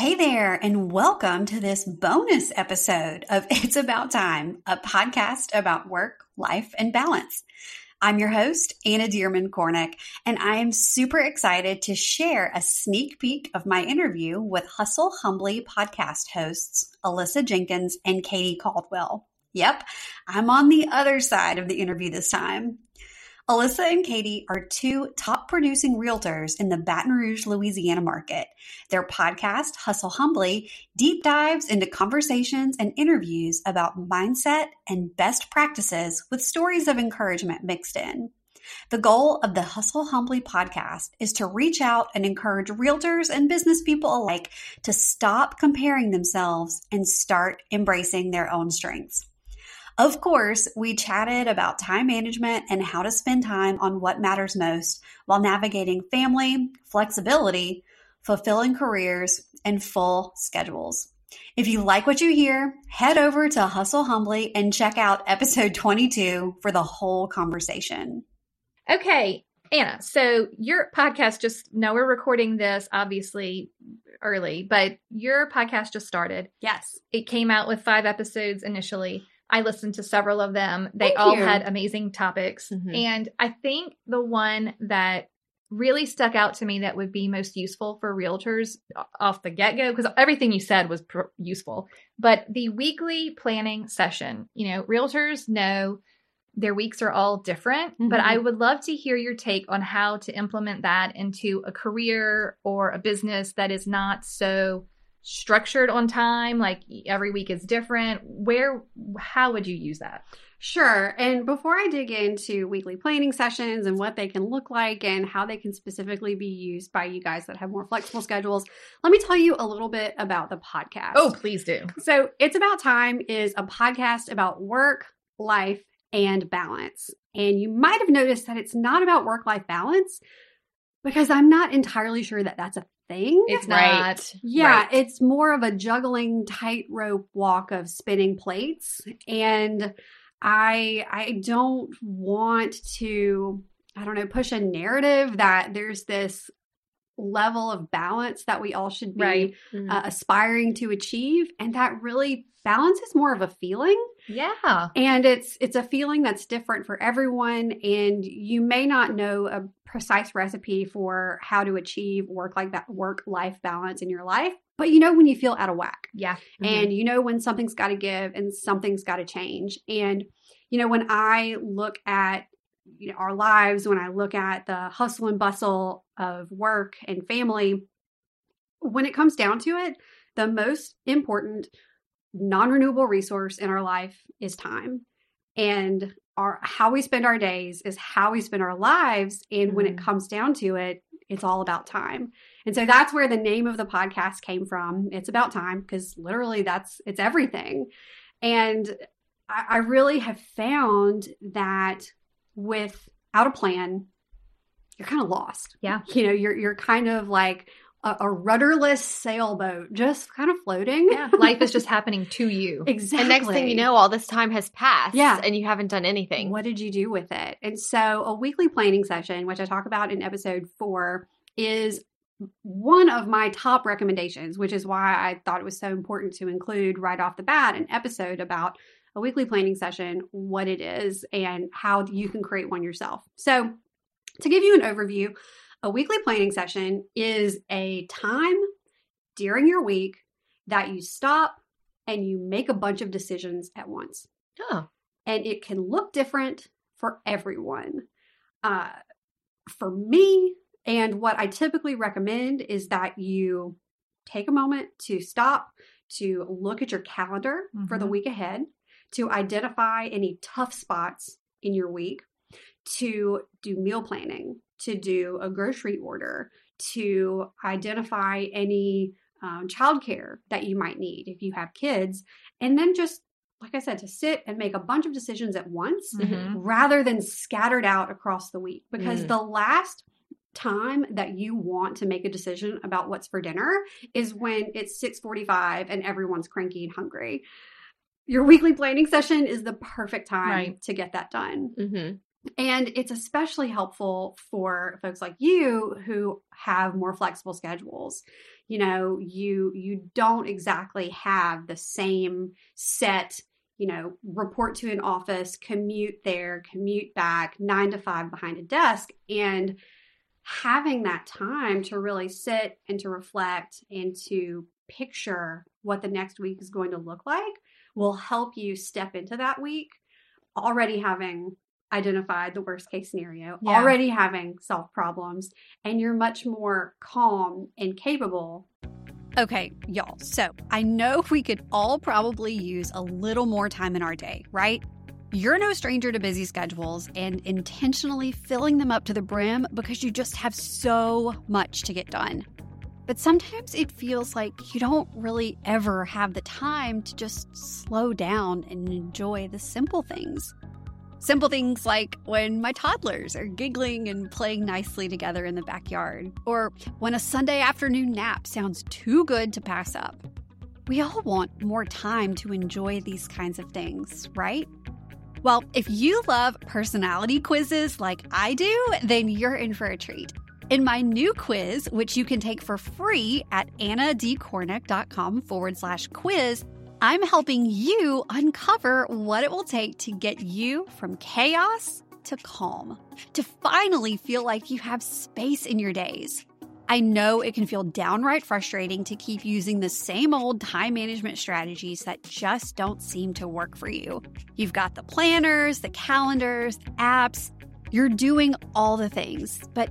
Hey there, and welcome to this bonus episode of It's About Time, a podcast about work, life, and balance. I'm your host, Anna Dearmon Kornick, and I am super excited to share a sneak peek of my interview with Hustle Humbly podcast hosts Alyssa Jenkins and Katie Caldwell. Yep, I'm on the other side of the interview this time. Alyssa and Katie are two top producing realtors in the Baton Rouge, Louisiana market. Their podcast, Hustle Humbly, deep dives into conversations and interviews about mindset and best practices with stories of encouragement mixed in. The goal of the Hustle Humbly podcast is to reach out and encourage realtors and business people alike to stop comparing themselves and start embracing their own strengths. Of course, we chatted about time management and how to spend time on what matters most while navigating family, flexibility, fulfilling careers, and full schedules. If you like what you hear, head over to Hustle Humbly and check out episode 22 for the whole conversation. Okay, Anna, so your podcast just now we're recording this obviously early, but your podcast just started. Yes. It came out with 5 episodes initially. I listened to several of them. They Thank all you. had amazing topics. Mhm. And I think the one that really stuck out to me that would be most useful for realtors off the get go, because everything you said was pr- useful, but the weekly planning session. You know, realtors know their weeks are all different, but Mhm. I would love to hear your take on how to implement that into a career or a business that is not so structured on time like every week is different where how would you use that Sure. And before I dig into weekly planning sessions and what they can look like and how they can specifically be used by you guys that have more flexible schedules, let me tell you a little bit about the podcast. Oh, please do So, It's About Time is a podcast about work, life, and balance. And you might have noticed that it's not about work life balance because I'm not entirely sure that that's a thing. it's Right. not Yeah, Right. it's more of a juggling tightrope walk of spinning plates. And I I don't want to I don't know push a narrative that there's this level of balance that we all should be Right. uh, aspiring to achieve and that really balance is more of a feeling. Yeah. And it's it's a feeling that's different for everyone and you may not know a precise recipe for how to achieve work like that work life balance in your life but you know when you feel out of whack. Yeah. And you know when something's got to give and something's got to change. And you know when i look at you know, our lives when i look at the hustle and bustle of work and family when it comes down to it the most important non-renewable resource in our life is time. And our how we spend our days is how we spend our lives. And when it Mhm. comes down to it it's all about time. And so that's where the name of the podcast came from. It's about time because literally that's it's everything. And I, I really have found that without a plan you're kind of lost Yeah. you know you're you're kind of like a, a rudderless sailboat just kind of floating yeah life is just happening to you exactly And next thing you know, all this time has passed. Yeah. And you haven't done anything. What did you do with it? And so, a weekly planning session, which I talk about in episode four, is one of my top recommendations, which is why I thought it was so important to include right off the bat an episode about a weekly planning session, what it is, and how you can create one yourself. So, to give you an overview, a weekly planning session is a time during your week that you stop and you make a bunch of decisions at once Oh. and it can look different for everyone. Uh, for me, and what I typically recommend is that you take a moment to stop, to look at your calendar for the Mhm. week ahead, to identify any tough spots in your week, to do meal planning, to do a grocery order, to identify any um, childcare that you might need if you have kids, and then just like I said, to sit and make a bunch of decisions at once Mhm. rather than scattered out across the week. Because Mm. the last time that you want to make a decision about what's for dinner is when it's 6:45 and everyone's cranky and hungry. Your weekly planning session is the perfect time Right. to get that done. Mm-hmm. And it's especially helpful for folks like you who have more flexible schedules. you know you you don't exactly have the same set you know report to an office commute there commute back 9 to 5 behind a desk and having that time to really sit and to reflect and to picture what the next week is going to look like will help you step into that week already having identified the worst case scenario, Yeah. already having solved problems, and you're much more calm and capable. Okay, y'all. So I know we could all probably use a little more time in our day, right? You're no stranger to busy schedules and intentionally filling them up to the brim because you just have so much to get done. But sometimes it feels like you don't really ever have the time to just slow down and enjoy the simple things. Simple things like when my toddlers are giggling and playing nicely together in the backyard, or when a Sunday afternoon nap sounds too good to pass up. We all want more time to enjoy these kinds of things, right? Well, if you love personality quizzes like I do, then you're in for a treat. In my new quiz, which you can take for free at annadkornick.com forward slash quiz, I'm helping you uncover what it will take to get you from chaos to calm, to finally feel like you have space in your days. I know it can feel downright frustrating to keep using the same old time management strategies that just don't seem to work for you. You've got the planners, the calendars, the apps, you're doing all the things, but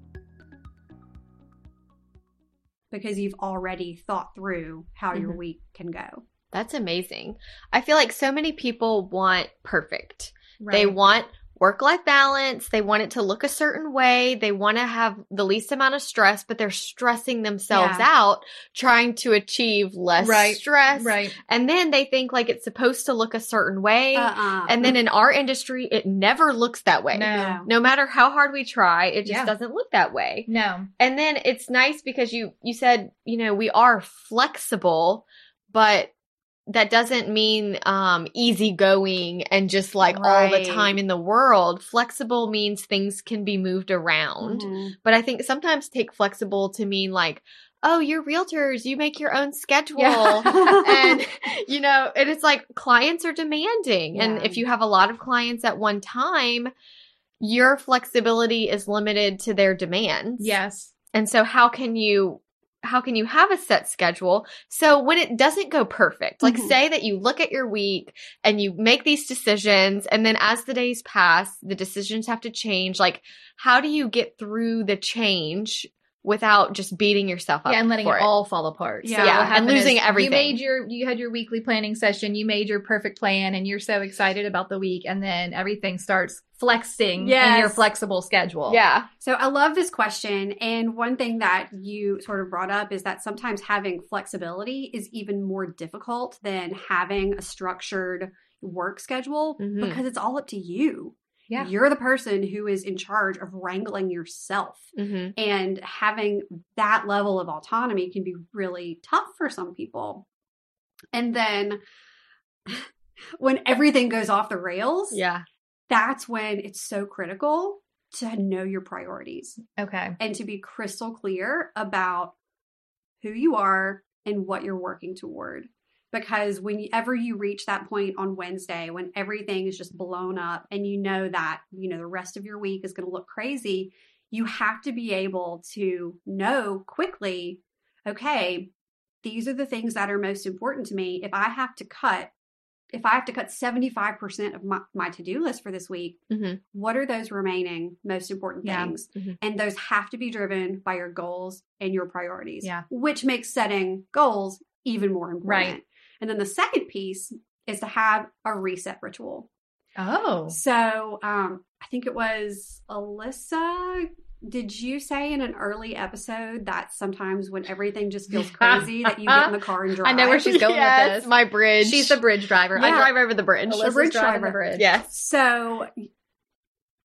Because you've already thought through how your Mhm. week can go. That's amazing. I feel like so many people want perfect. They want work life balance. They want it to look a certain way. They want to have the least amount of stress, but they're stressing themselves Yeah. out trying to achieve less Right. stress. right. And then they think like it's supposed to look a certain way. Uh-uh. and then in our industry, it never looks that way. No. No matter how hard we try, it just Yeah. doesn't look that way. No. And then it's nice because you you said, you know, we are flexible, but that doesn't mean um easygoing and just like all the time in the world. Flexible means things can be moved around. Mhm. But I think sometimes take flexible to mean like, oh, you're realtors, you make your own schedule. and you know, and it's like clients are demanding. And if you have a lot of clients at one time, your flexibility is limited to their demands. Yes. And so how can you how can you have a set schedule? So when it doesn't go perfect, like Mhm. say that you look at your week and you make these decisions and then as the days pass, the decisions have to change. Like how do you get through the change without just beating yourself up? Yeah, and letting for it, all fall apart. Yeah. what Yeah, and losing everything. You made your you had your weekly planning session, you made your perfect plan, and you're so excited about the week, and then everything starts flexing in your flexible schedule. Yeah. So I love this question. And one thing that you sort of brought up is that sometimes having flexibility is even more difficult than having a structured work schedule Mhm. because it's all up to you. Yeah. You're the person who is in charge of wrangling yourself. hmm And having that level of autonomy can be really tough for some people. And then when everything goes off the rails, Yeah. That's when it's so critical to know your priorities Okay. and to be crystal clear about who you are and what you're working toward. Because whenever you reach that point on Wednesday, when everything is just blown up and you know that, you know, the rest of your week is going to look crazy, you have to be able to know quickly, okay, these are the things that are most important to me. If I have to cut, if I have to cut 75% of my, my to do list for this week, Mhm. what are those remaining most important Yeah. things? Mhm. And those have to be driven by your goals and your priorities, Yeah. which makes setting goals even more important. Right. And then the second piece is to have a reset ritual. Oh. So um, I think it was Alyssa. Did you say in an early episode that sometimes when everything just feels crazy that you get in the car and drive? I know where she's going Yes, with this. My bridge. She's the bridge driver. I drive over the bridge. Alyssa's bridge driving the driver. bridge. Yes. So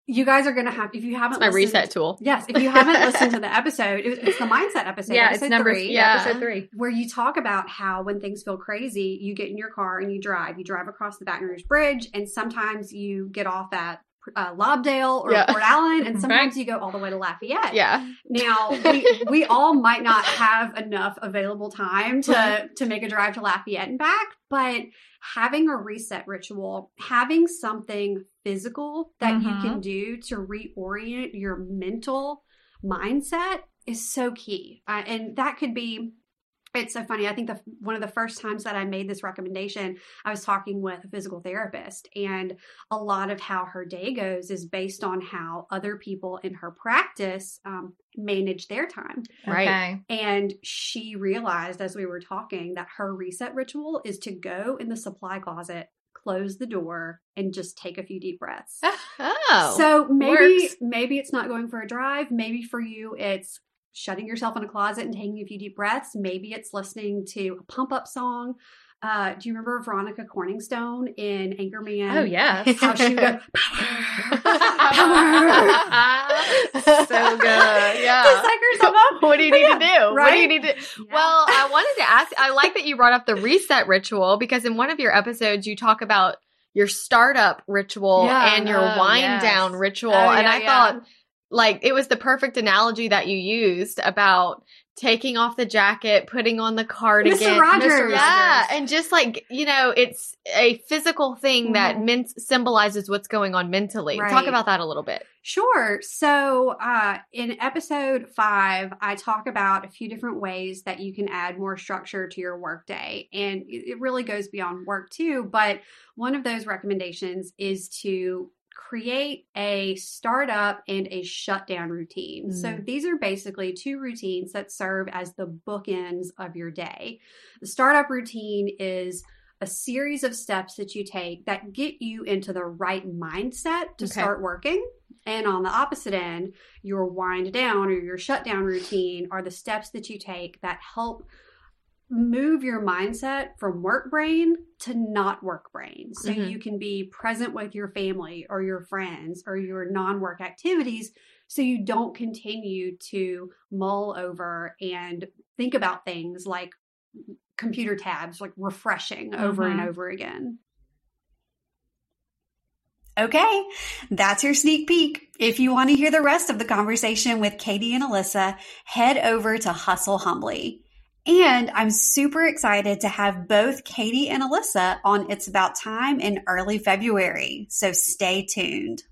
you guys are going to have if you haven't It's my listened- reset tool. Yes, if you haven't listened to the episode, it- it's the mindset episode. Yeah, it's number three. yeah, Yeah. episode three. where you talk about how when things feel crazy, you get in your car and you drive. You drive across the Baton Rouge Bridge, and sometimes you get off at uh, Lobdell or Yeah. Port Allen, and Right. sometimes you go all the way to Lafayette. Yeah. Now we we all might not have enough available time to to make a drive to Lafayette and back, but having a reset ritual, having something physical that you Mhm. can do to reorient your mental mindset is so key. Uh, and that could be it's so funny. I think the one of the first times that I made this recommendation, I was talking with a physical therapist, and a lot of how her day goes is based on how other people in her practice um, manage their time. Right. Okay. And she realized as we were talking that her reset ritual is to go in the supply closet, close the door, and just take a few deep breaths. Oh. So maybe works. maybe it's not going for a drive. Maybe for you it's shutting yourself in a closet and taking a few deep breaths. Maybe it's listening to a pump up song. Uh, do you remember Veronica Corningstone in Anchorman? Oh yes. How she would go, so good. Yeah. to psych herself up. What do you But need yeah, to do? What do you need to Well, I wanted to ask I like that you brought up the reset ritual because in one of your episodes you talk about your startup ritual Yeah. and your Oh, wind yes. down ritual. Oh, and yeah, I yeah. thought like it was the perfect analogy that you used about taking off the jacket, putting on the cardigan. Mr. Rogers. Mr. Yeah, Rogers. and just like you know, it's a physical thing that Mhm. men- symbolizes what's going on mentally. Talk about that a little bit. Sure. So, uh, in episode five, I talk about a few different ways that you can add more structure to your workday. And it it really goes beyond work, too. But one of those recommendations is to create a startup and a shutdown routine. So, Mm. these are basically two routines that serve as the bookends of your day. The startup routine is a series of steps that you take that get you into the right mindset to Okay. start working. And on the opposite end, your wind down or your shutdown routine are the steps that you take that help move your mindset from work brain to not work brain. So Mhm. you can be present with your family or your friends or your non work activities so you don't continue to mull over and think about things like computer tabs, like refreshing over and Mhm. over again. Okay, that's your sneak peek. If you want to hear the rest of the conversation with Katie and Alyssa, head over to Hustle Humbly. And I'm super excited to have both Katie and Alyssa on It's About Time in early February. So stay tuned.